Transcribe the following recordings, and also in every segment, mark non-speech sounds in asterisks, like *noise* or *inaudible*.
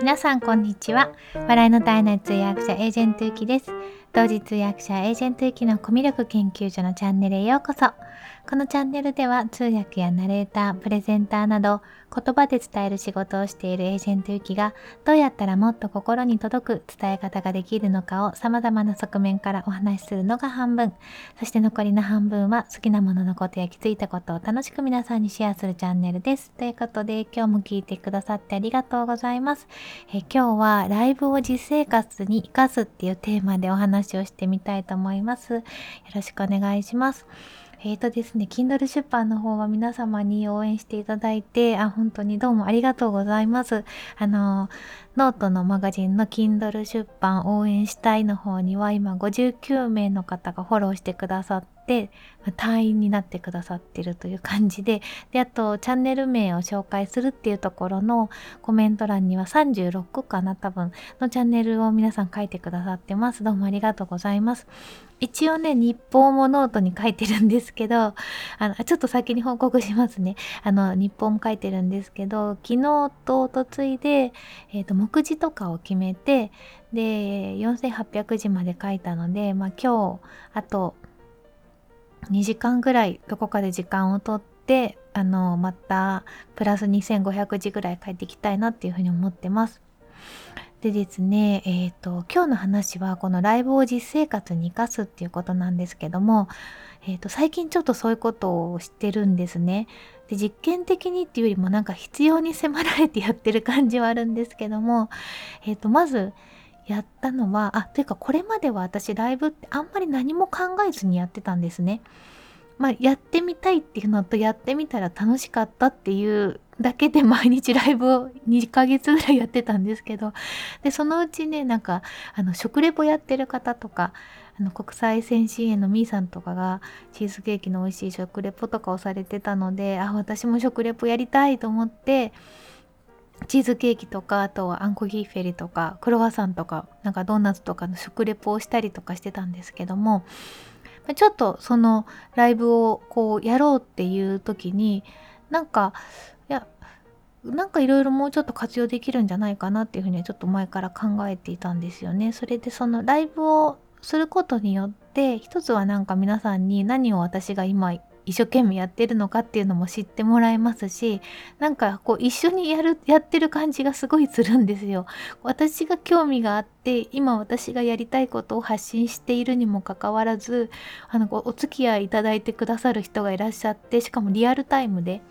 皆さんこんにちは。笑いの体内通訳者エージェントゆきです。同時通訳者エージェントゆきのコミュ力研究所のチャンネルへようこそ。このチャンネルでは通訳やナレーター、プレゼンターなど言葉で伝える仕事をしているエージェントゆきがどうやったらもっと心に届く伝え方ができるのかを様々な側面からお話しするのが半分、そして残りの半分は好きなもののことや気づいたことを楽しく皆さんにシェアするチャンネルです。ということで今日も聞いてくださってありがとうございます。え今日はライブを実生活に活かすっていうテーマでお話をしてみたいと思います。よろしくお願いします。えっ、ー、とですね、Kindle 出版の方は皆様に応援していただいて、あ、本当にどうもありがとうございます。あの、ノートのマガジンの Kindle 出版応援したいの方には今59名の方がフォローしてくださって、隊員になってくださってるという感じで、で、あとチャンネル名を紹介するっていうところのコメント欄には36かな多分のチャンネルを皆さん書いてくださってます。どうもありがとうございます。一応ね、日報もノートに書いてるんですけど、あの、ちょっと先に報告しますね。あの、日報も書いてるんですけど、昨日とおとついで、えっ、ー、と、目次とかを決めて、で、4800字まで書いたので、まあ今日、あと、2時間ぐらいどこかで時間をとってあのまたプラス2500字ぐらい書いていきたいなっていうふうに思ってます。でですね、え、ー、と、今日の話はこのライブを実生活に生かすっていうことなんですけども、え、ー、と、最近ちょっとそういうことをしてるんですね。で、実験的にっていうよりもなんか必要に迫られてやってる感じはあるんですけども、え、ー、と、まず、やったのは、あ、というかこれまでは私ライブってあんまり何も考えずにやってたんですね。まあ、やってみたいっていうのとやってみたら楽しかったっていうだけで毎日ライブを2ヶ月ぐらいやってたんですけどでそのうちねなんかあの食レポやってる方とかあの国際先進園のみーさんとかがチーズケーキの美味しい食レポとかをされてたのであ私も食レポやりたいと思ってチーズケーキとかあとはあんこギーフェリとかクロワッサンとかなんかドーナツとかの食レポをしたりとかしてたんですけどもちょっとそのライブをこうやろうっていう時になんかいやなんかいろいろもうちょっと活用できるんじゃないかなっていうふうにはちょっと前から考えていたんですよね。それでそのライブをすることによって一つはなんか皆さんに何を私が今一生懸命やってるのかっていうのも知ってもらえますしなんかこう一緒にやるやってる感じがすごいするんですよ。私が興味があって今私がやりたいことを発信しているにもかかわらずあのお付き合いいただいてくださる人がいらっしゃってしかもリアルタイムで。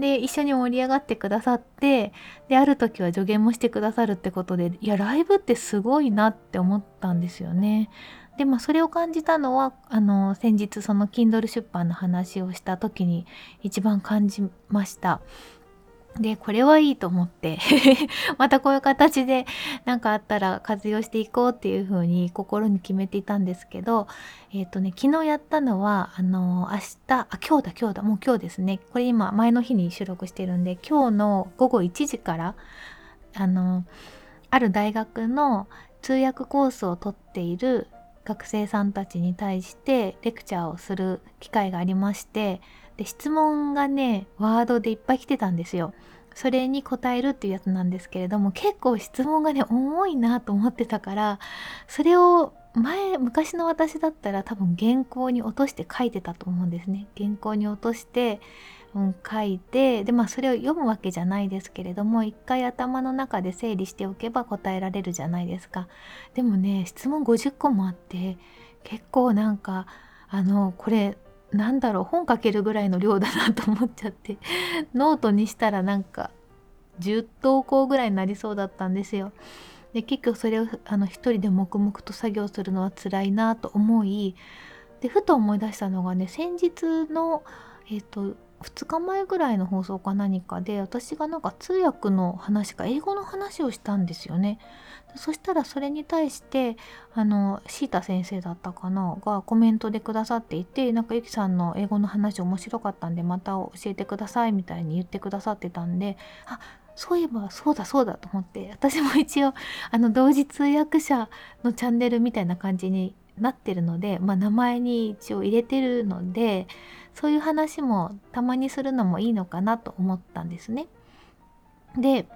で一緒に盛り上がってくださってである時は助言もしてくださるってことでいやライブってすごいなって思ったんですよね。でまあそれを感じたのはあの先日その Kindle 出版の話をした時に一番感じました。でこれはいいと思って *laughs* またこういう形で何かあったら活用していこうっていう風に心に決めていたんですけどえっ、ー、とね昨日やったのはあの明日あ今日だ今日だもう今日ですね。これ今前の日に収録してるんで今日の午後1時からあのある大学の通訳コースを取っている学生さんたちに対してレクチャーをする機会がありましてで質問がねワードでいっぱい来てたんですよ。それに答えるっていうやつなんですけれども結構質問がね重いなと思ってたからそれを前昔の私だったら多分原稿に落として書いてたと思うんですね。原稿に落としてうん、書いてでまあそれを読むわけじゃないですけれども一回頭の中で整理しておけば答えられるじゃないですかでもね質問50個もあって結構なんかあのこれなんだろう本書けるぐらいの量だなと思っちゃってノートにしたらなんか10投稿ぐらいになりそうだったんですよ。で結局それをあの一人で黙々と作業するのは辛いなと思いでふと思い出したのがね先日のえっ、ー、と2日前ぐらいの放送か何かで私がなんか通訳の話か英語の話をしたんですよね。そしたらそれに対してあのシータ先生だったかながコメントでくださっていてなんかゆきさんの英語の話面白かったんでまた教えてくださいみたいに言ってくださってたんであそういえばそうだそうだと思って私も一応あの同時通訳者のチャンネルみたいな感じになってるので、まあ、名前に一応入れてるのでそういう話もたまにするのもいいのかなと思ったんですね。で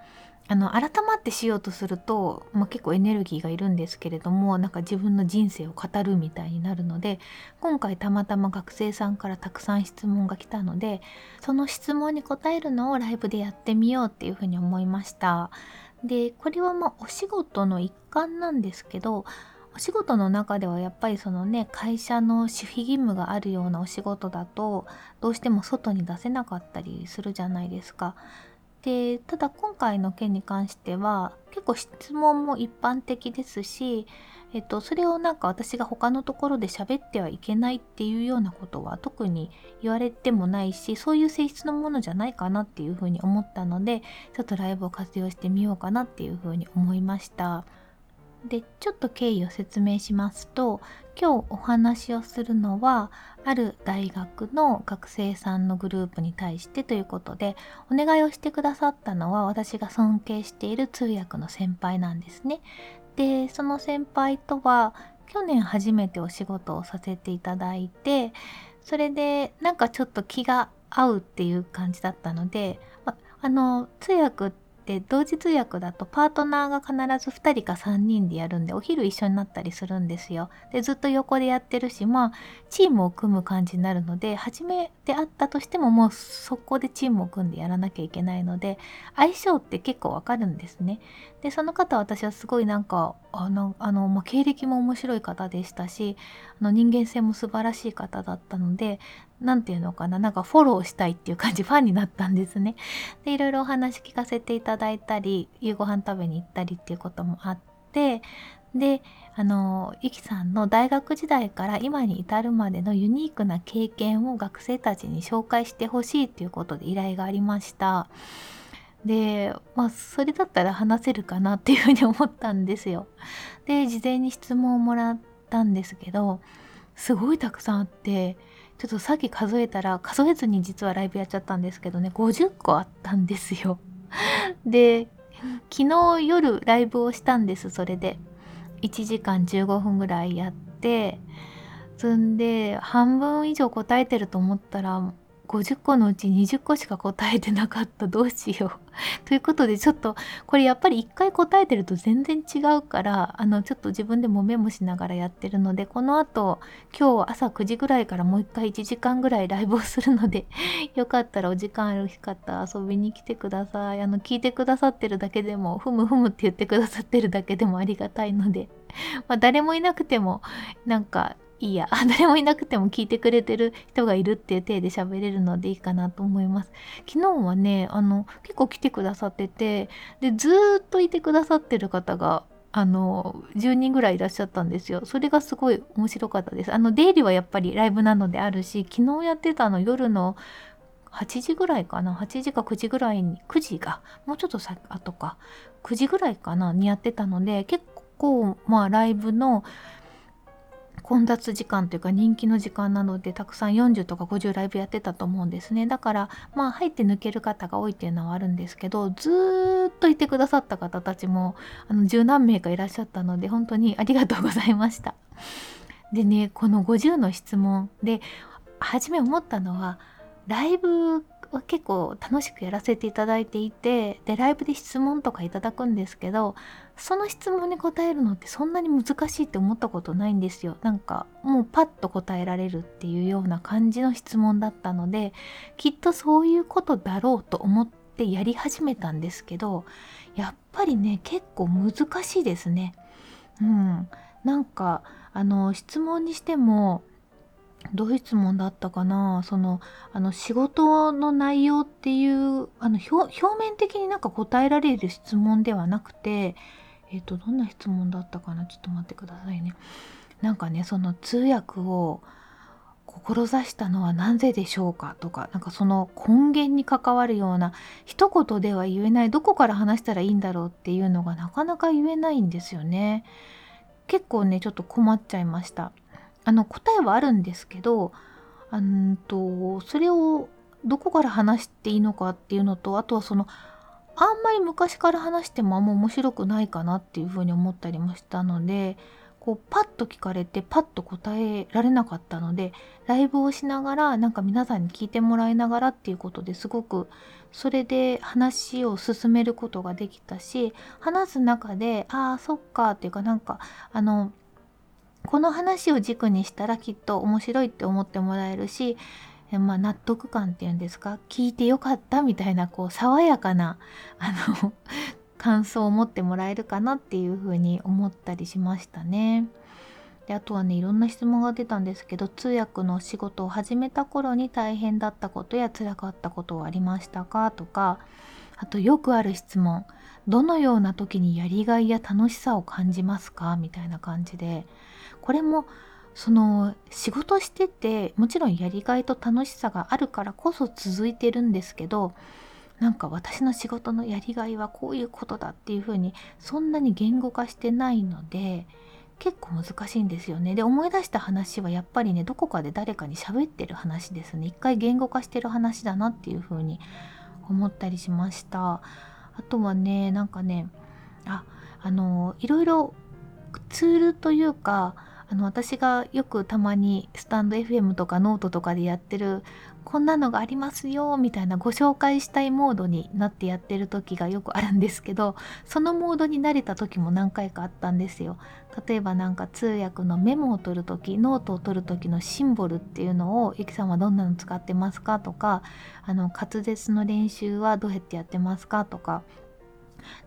あの改まってしようとすると、まあ、結構エネルギーがいるんですけれどもなんか自分の人生を語るみたいになるので今回たまたま学生さんからたくさん質問が来たのでその質問に答えるのをライブでやってみようっていうふうに思いました。でこれはまあお仕事の一環なんですけどお仕事の中ではやっぱりそのね会社の守秘義務があるようなお仕事だとどうしても外に出せなかったりするじゃないですか。でただ今回の件に関しては結構質問も一般的ですし、えっと、それをなんか私が他のところで喋ってはいけないっていうようなことは特に言われてもないしそういう性質のものじゃないかなっていうふうに思ったのでちょっとライブを活用してみようかなっていうふうに思いました。でちょっと経緯を説明しますと今日お話をするのはある大学の学生さんのグループに対してということでお願いをしてくださったのは私が尊敬している通訳の先輩なんですね。でその先輩とは去年初めてお仕事をさせていただいてそれでなんかちょっと気が合うっていう感じだったので、ま、あの通訳ってで同時通訳だとパートナーが必ず2人か3人でやるんでお昼一緒になったりするんですよ。でずっと横でやってるしまあチームを組む感じになるので初めであったとしてももうそこでチームを組んでやらなきゃいけないので相性って結構わかるんですね。でその方私はすごいなんかあのあの、まあ、経歴も面白い方でしたしあの人間性も素晴らしい方だったので何て言うのかななんかフォローしたいっていう感じ *laughs* ファンになったんですね。でいろいろお話聞かせていただいたり夕ご飯食べに行ったりっていうこともあってであのゆきさんの大学時代から今に至るまでのユニークな経験を学生たちに紹介してほしいということで依頼がありました。でまあそれだったら話せるかなっていうふうに思ったんですよ。で事前に質問をもらったんですけどすごいたくさんあってちょっとさっき数えたら数えずに実はライブやっちゃったんですけどね50個あったんですよ。*laughs* で昨日夜ライブをしたんですそれで1時間15分ぐらいやってそんで半分以上答えてると思ったら50個のうち20個しか答えてなかった。どうしよう。*laughs* ということでちょっとこれやっぱり一回答えてると全然違うからあのちょっと自分でもメモしながらやってるのでこの後今日朝9時ぐらいからもう一回1時間ぐらいライブをするので *laughs* よかったらお時間ある日方遊びに来てください。あの聞いてくださってるだけでもふむふむって言ってくださってるだけでもありがたいので *laughs* まあ誰もいなくてもなんかいいや *laughs* 誰もいなくても聞いてくれてる人がいるっていう体で喋れるのでいいかなと思います。昨日はねあの結構来てくださっててでずっといてくださってる方があの10人ぐらいいらっしゃったんですよ。それがすごい面白かったです。あの出入りはやっぱりライブなのであるし昨日やってたの夜の8時ぐらいかな？8時か9時ぐらいに9時が？もうちょっと先後か。9時ぐらいかな？にやってたので結構まあライブの混雑時間というか人気の時間なのでたくさん40とか50ライブやってたと思うんですね。だからまあ入って抜ける方が多いっていうのはあるんですけどずっといてくださった方たちもあの十何名かいらっしゃったので本当にありがとうございました。でねこの50の質問で初め思ったのはライブは結構楽しくやらせていただいていてでライブで質問とかいただくんですけどその質問に答えるのってそんなに難しいって思ったことないんですよ。なんかもうパッと答えられるっていうような感じの質問だったのできっとそういうことだろうと思ってやり始めたんですけどやっぱりね結構難しいですね。うん。なんかあの質問にしてもどういう質問だったかなそのあの仕事の内容っていうあの表面的になんか答えられる質問ではなくてえっ、ー、とどんな質問だったかな？ちょっと待ってくださいね。なんかねその通訳を志したのはなぜでしょうか？とかなんかその根源に関わるような一言では言えないどこから話したらいいんだろうっていうのがなかなか言えないんですよね。結構ねちょっと困っちゃいました。あの答えはあるんですけどあんとそれをどこから話していいのかっていうのとあとはそのあんまり昔から話してもあんま面白くないかなっていうふうに思ったりもしたのでこうパッと聞かれてパッと答えられなかったのでライブをしながらなんか皆さんに聞いてもらいながらっていうことですごくそれで話を進めることができたし話す中でああそっかっていうかなんかあのこの話を軸にしたらきっと面白いって思ってもらえるしまあ、納得感っていうんですか？聞いてよかったみたいなこう爽やかなあの *laughs* 感想を持ってもらえるかなっていうふうに思ったりしましたね。であとはねいろんな質問が出たんですけど通訳の仕事を始めた頃に大変だったことや辛かったことはありましたか？とかあとよくある質問。どのような時にやりがいや楽しさを感じますか？みたいな感じでこれもその仕事しててもちろんやりがいと楽しさがあるからこそ続いてるんですけどなんか私の仕事のやりがいはこういうことだっていうふうにそんなに言語化してないので結構難しいんですよね。で思い出した話はやっぱりねどこかで誰かに喋ってる話ですね。一回言語化してる話だなっていうふうに思ったりしました。あとはねなんかねああのいろいろツールというかあの私がよくたまにスタンド FM とかノートとかでやってるこんなのがありますよみたいなご紹介したいモードになってやってる時がよくあるんですけどそのモードになれた時も何回かあったんですよ。例えばなんか通訳のメモを取る時ノートを取る時のシンボルっていうのをゆきさんはどんなの使ってますかとかあの滑舌の練習はどうやってやってますかとか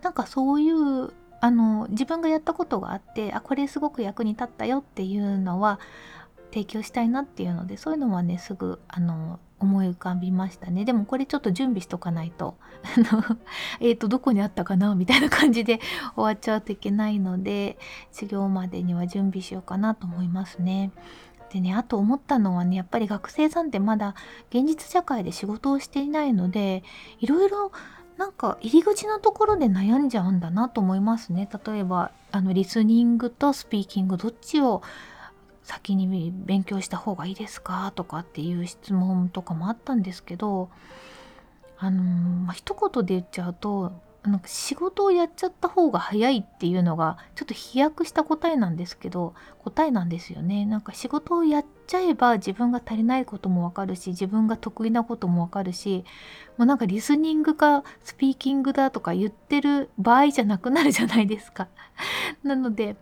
なんかそういうあの自分がやったことがあってあこれすごく役に立ったよっていうのは提供したいなっていうのでそういうのはねすぐあの思い浮かびましたねでもこれちょっと準備しとかないと *laughs* えっとどこにあったかなみたいな感じで *laughs* 終わっちゃうといけないので授業までには準備しようかなと思いますね。でねあと思ったのはねやっぱり学生さんってまだ現実社会で仕事をしていないのでいろいろなんか入り口のところで悩んじゃうんだなと思いますね。例えばあのリスニングとスピーキングどっちを先に勉強した方がいいですか？とかっていう質問とかもあったんですけどあのまあ、一言で言っちゃうとなんか仕事をやっちゃった方が早いっていうのがちょっと飛躍した答えなんですけど答えなんですよね。なんか仕事をやっちゃえば自分が足りないこともわかるし自分が得意なこともわかるしもうなんかリスニングかスピーキングだとか言ってる場合じゃなくなるじゃないですか。なので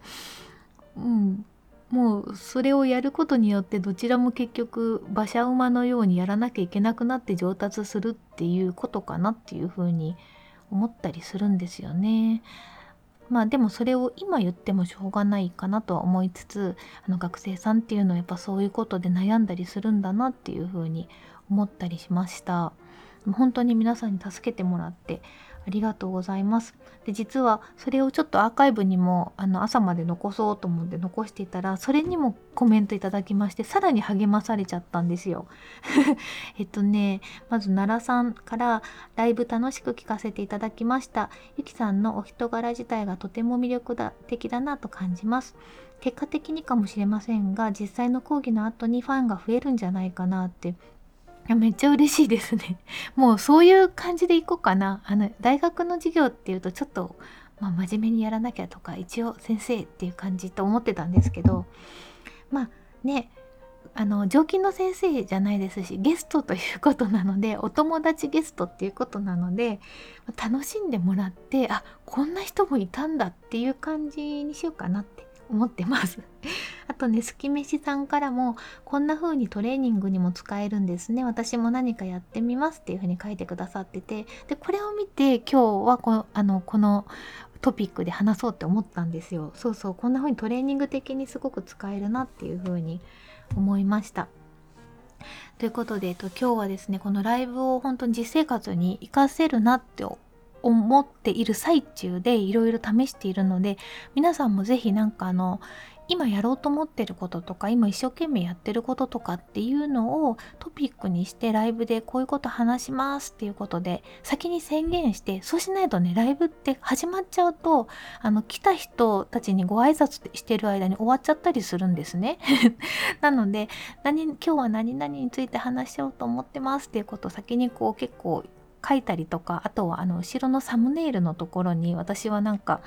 うん。もうそれをやることによってどちらも結局馬車馬のようにやらなきゃいけなくなって上達するっていうことかなっていうふうに思ったりするんですよね。まあでもそれを今言ってもしょうがないかなとは思いつつあの学生さんっていうのはやっぱそういうことで悩んだりするんだなっていうふうに思ったりしました。本当に皆さんに助けてもらってありがとうございます。で実はそれをちょっとアーカイブにもあの朝まで残そうと思って残していたらそれにもコメントいただきましてさらに励まされちゃったんですよ。*laughs* えっとねまず奈良さんから「ライブ楽しく聞かせていただきました」「ゆきさんのお人柄自体がとても魅力的だなと感じます」結果的にかもしれませんが実際の講義の後にファンが増えるんじゃないかなってやめっちゃ嬉しいですね。*laughs* もうそういう感じでいこうかな。あの大学の授業っていうとちょっと、まあ、真面目にやらなきゃとか一応先生っていう感じと思ってたんですけどまあねあの常勤の先生じゃないですしゲストということなのでお友達ゲストっていうことなので楽しんでもらってあこんな人もいたんだっていう感じにしようかなって思ってます *laughs* あとね、すきめしさんからも、こんな風にトレーニングにも使えるんですね。私も何かやってみますっていう風に書いてくださってて、で、これを見て今日はこのあのこのトピックで話そうって思ったんですよ。そうそう、こんな風にトレーニング的にすごく使えるなっていう風に思いました。ということで、えっと、今日はですね、このライブを本当に実生活に活かせるなって思っている最中でいろいろ試しているので皆さんも是非何かあの今やろうと思ってることとか今一生懸命やってることとかっていうのをトピックにしてライブでこういうこと話しますっていうことで先に宣言してそうしないとねライブって始まっちゃうとあの来た人たちにご挨拶してる間に終わっちゃったりするんですね。*laughs* なので何今日は何々について話しようと思ってますっていうことを先にこう結構書いたりとかあとはあの後ろのサムネイルのところに私はなんか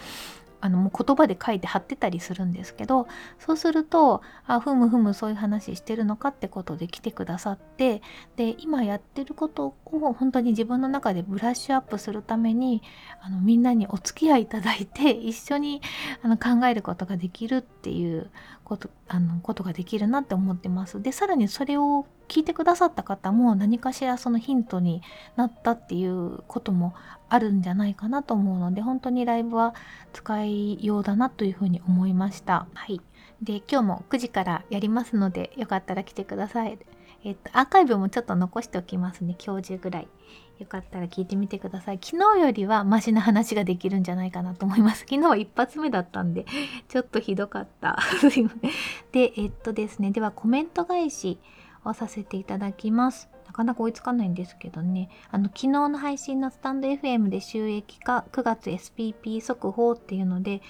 あのもう言葉で書いて貼ってたりするんですけどそうするとあふむふむそういう話してるのかってことで来てくださってで今やってることを本当に自分の中でブラッシュアップするためにあのみんなにお付き合いいただいて一緒にあの考えることができるっていうことあのことができるなって思ってます。でさらにそれを聞いてくださった方も何かしらそのヒントになったっていうこともあるんじゃないかなと思うので本当にライブは使いようだなというふうに思いました。はい、で今日も9時からやりますのでよかったら来てください。えっと、アーカイブもちょっと残しておきますね今日中ぐらい。よかったら聞いてみてください。昨日よりはマシな話ができるんじゃないかなと思います。昨日は一発目だったんで、ちょっとひどかった。*laughs* で、えっとですね、ではコメント返しをさせていただきます。なかなか追いつかないんですけどね、あの、昨日の配信のスタンド FM で収益化9月 SPP 速報っていうので、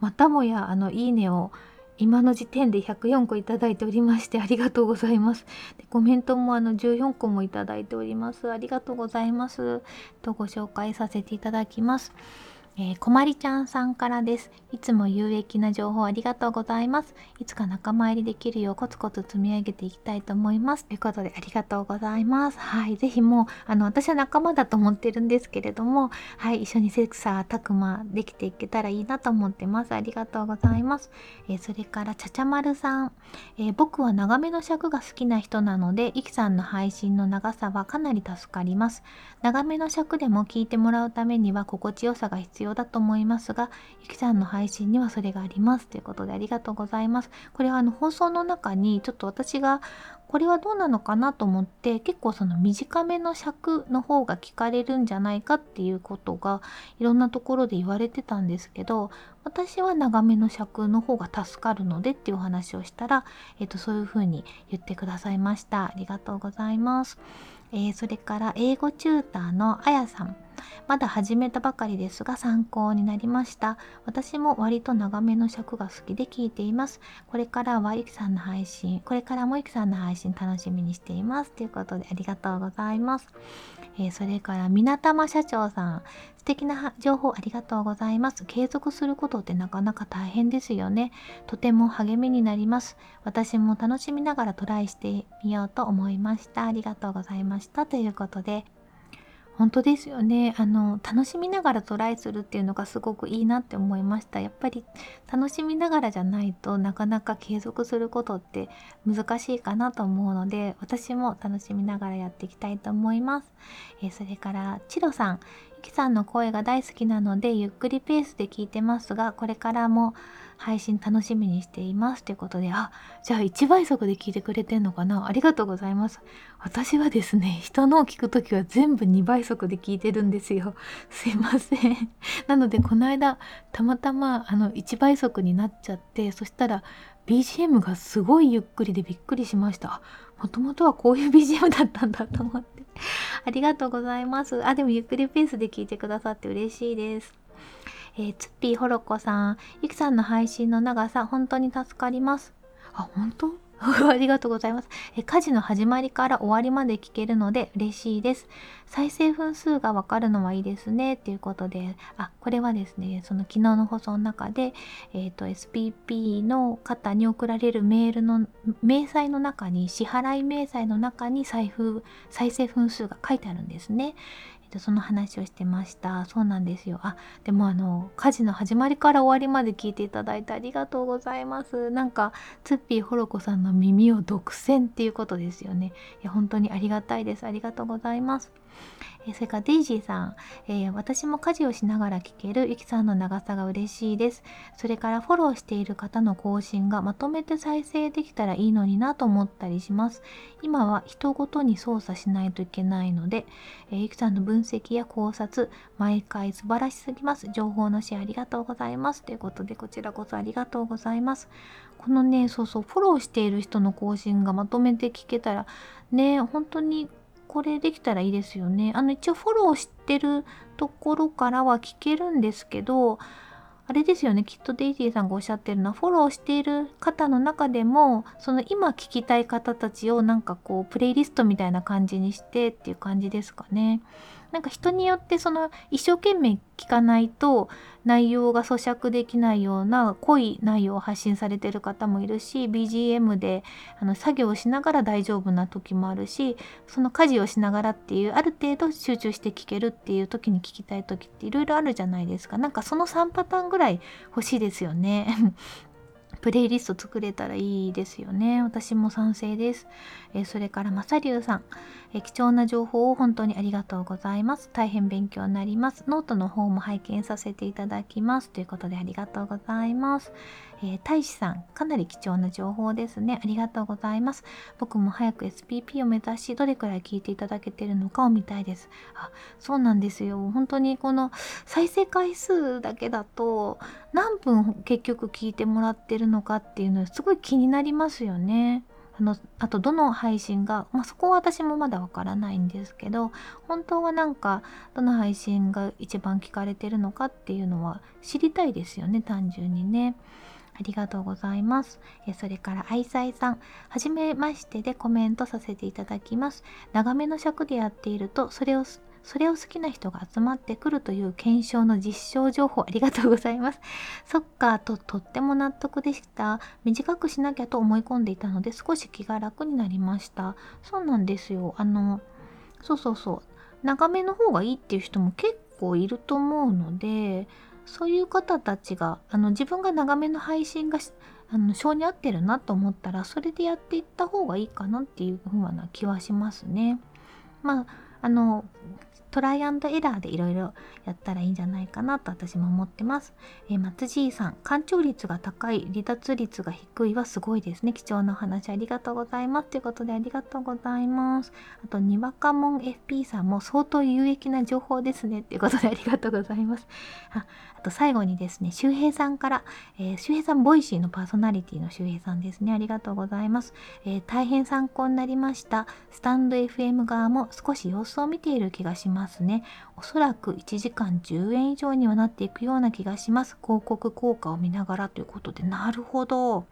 またもやあの、いいねを今の時点で104個いただいておりましてありがとうございます。でコメントもあの14個もいただいております。ありがとうございます。とご紹介させていただきます。えー、こまりちゃんさんからです。いつも有益な情報ありがとうございます。いつか仲間入りできるようコツコツ積み上げていきたいと思います。ということでありがとうございます。はい。ぜひもう、あの、私は仲間だと思ってるんですけれども、はい。一緒にセクサー、タクマできていけたらいいなと思ってます。ありがとうございます。えー、それから、ちゃちゃまるさん。えー、僕は長めの尺が好きな人なので、いきさんの配信の長さはかなり助かります。長めの尺でも聞いてもらうためには心地よさが必要要だと思いますが、ゆきさんの配信にはそれがあります。ということでありがとうございます。これはあの放送の中にちょっと私がこれはどうなのかなと思って結構その短めの尺の方が聞かれるんじゃないかっていうことがいろんなところで言われてたんですけど私は長めの尺の方が助かるのでっていうお話をしたら、えー、とそういうふうに言ってくださいました。ありがとうございます。えー、それから英語チューターのあやさん。まだ始めたばかりですが参考になりました。私も割と長めの尺が好きで聞いています。これからはゆきさんの配信、これからもゆきさんの配信楽しみにしています。ということでありがとうございます。えー、それから、みなたま社長さん。素敵な情報ありがとうございます。継続することってなかなか大変ですよね。とても励みになります。私も楽しみながらトライしてみようと思いました。ありがとうございました。ということで、本当ですよね。あの楽しみながらトライするっていうのがすごくいいなって思いました。やっぱり楽しみながらじゃないとなかなか継続することって難しいかなと思うので私も楽しみながらやっていきたいと思います、えー、それからチロさん。ゆきさんの声が大好きなのでゆっくりペースで聞いてますがこれからも配信楽しみにしていますということで、あ、じゃあ1倍速で聞いてくれてんのかな？ありがとうございます。私はですね、*laughs* 人のを聞くときは全部2倍速で聞いてるんですよ。*laughs* すいません。*laughs* なので、この間、たまたまあの1倍速になっちゃって、そしたら BGM がすごいゆっくりでびっくりしました。もともとはこういう BGM だったんだと思って。ありがとうございます。あ、でもゆっくりペースで聞いてくださって嬉しいです。えー、ツッピーほろこさん、ゆきさんの配信の長さ、本当に助かります。あ、本当？*laughs* ありがとうございます。え家事の始まりから終わりまで聞けるので嬉しいです。再生分数がわかるのはいいですね。ということで、あ、これはですね、その昨日の放送の中で、えっ、ー、と、SPP の方に送られるメールの、明細の中に、支払い明細の中に財布、再生分数が書いてあるんですね。でその話をしてました。そうなんですよ。あでもあの家事の始まりから終わりまで聞いていただいてありがとうございます。なんかツッピーホロコさんの耳を独占っていうことですよね。いや本当にありがたいです。ありがとうございます。それからデイジーさん、えー、私も家事をしながら聞けるゆきさんの長さが嬉しいです。それからフォローしている方の更新がまとめて再生できたらいいのになと思ったりします。今は人ごとに操作しないといけないので、えー、ゆきさんの分析や考察、毎回素晴らしすぎます。情報のシェアありがとうございます。ということで、こちらこそありがとうございます。このね、そうそう、フォローしている人の更新がまとめて聞けたら、ね、本当にこれできたらいいですよね。あの一応フォローしてるところからは聞けるんですけど、あれですよね、きっとデイジーさんがおっしゃってるのは、フォローしている方の中でも、その今聞きたい方たちをなんかこう、プレイリストみたいな感じにしてっていう感じですかね。なんか人によってその一生懸命聞かないと内容が咀嚼できないような濃い内容を発信されてる方もいるし BGM であの作業をしながら大丈夫な時もあるしその家事をしながらっていうある程度集中して聞けるっていう時に聞きたい時っていろいろあるじゃないですかなんかその3パターンぐらい欲しいですよね *laughs* プレイリスト作れたらいいですよね。私も賛成です。えー、それから、まさりゅうさん、えー、貴重な情報を本当にありがとうございます。大変勉強になります。ノートの方も拝見させていただきます。ということでありがとうございます。えー、大使さん、かなり貴重な情報ですね。ありがとうございます。僕も早く SPP を目指し、どれくらい聞いていただけてるのかを見たいです。あ、そうなんですよ。本当にこの再生回数だけだと、何分結局聞いてもらってるのかっていうのはすごい気になりますよね。あのあとどの配信が、まあ、そこは私もまだわからないんですけど本当はなんかどの配信が一番聞かれてるのかっていうのは知りたいですよね単純にね。ありがとうございます。えそれから、愛妻さん。はじめましてでコメントさせていただきます。長めの尺でやっていると、それをそれを好きな人が集まってくるという検証の実証情報ありがとうございます。*laughs* そっかととっても納得でした。短くしなきゃと思い込んでいたので少し気が楽になりました。そうなんですよ。あの、そうそうそう。長めの方がいいっていう人も結構いると思うので、そういう方たちがあの自分が長めの配信があの性に合ってるなと思ったらそれでやっていった方がいいかなっていうふうな気はしますね。まああのトライアンドエラーでいろいろやったらいいんじゃないかなと私も思ってます。えー、松爺さん、干潮率が高い、離脱率が低いはすごいですね。貴重なお話ありがとうございます。ということでありがとうございます。あと、にわかもん FP さんも相当有益な情報ですね。ということでありがとうございます。ああと、最後にですね、周平さんから、えー、周平さん、 Voicy のパーソナリティの周平さんですね。ありがとうございます。えー、大変参考になりました。スタンド FM 側も少し様子を見ている気がしますますね。おそらく1時間10円以上にはなっていくような気がします。広告効果を見ながらということで、なるほど。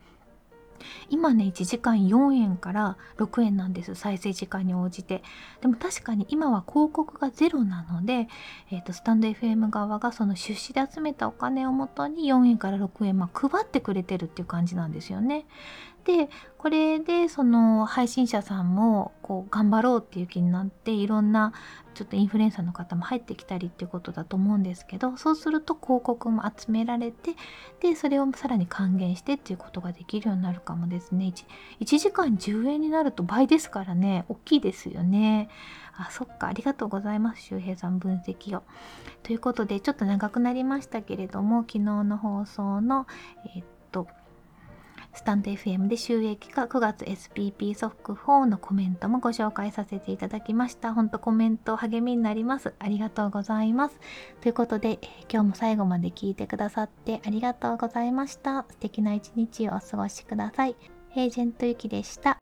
今ね1時間4円から6円なんです再生時間に応じてでも確かに今は広告がゼロなので、えーと、スタンド FM 側がその出資で集めたお金をもとに4円から6円、まあ、配ってくれてるっていう感じなんですよねでこれでその配信者さんもこう頑張ろうっていう気になっていろんなちょっとインフルエンサーの方も入ってきたりっていうことだと思うんですけどそうすると広告も集められてでそれをさらに還元してっていうことができるようになるかもですね。1, 1時間10円になると倍ですからね。大きいですよね。あそっか。ありがとうございます。周平さん分析を。ということでちょっと長くなりましたけれども昨日の放送のえ、っとスタンド FM で収益化9月 SPP 速報のコメントもご紹介させていただきました。本当コメント励みになります。ありがとうございます。ということで、今日も最後まで聞いてくださってありがとうございました。素敵な一日をお過ごしください。エージェントゆきでした。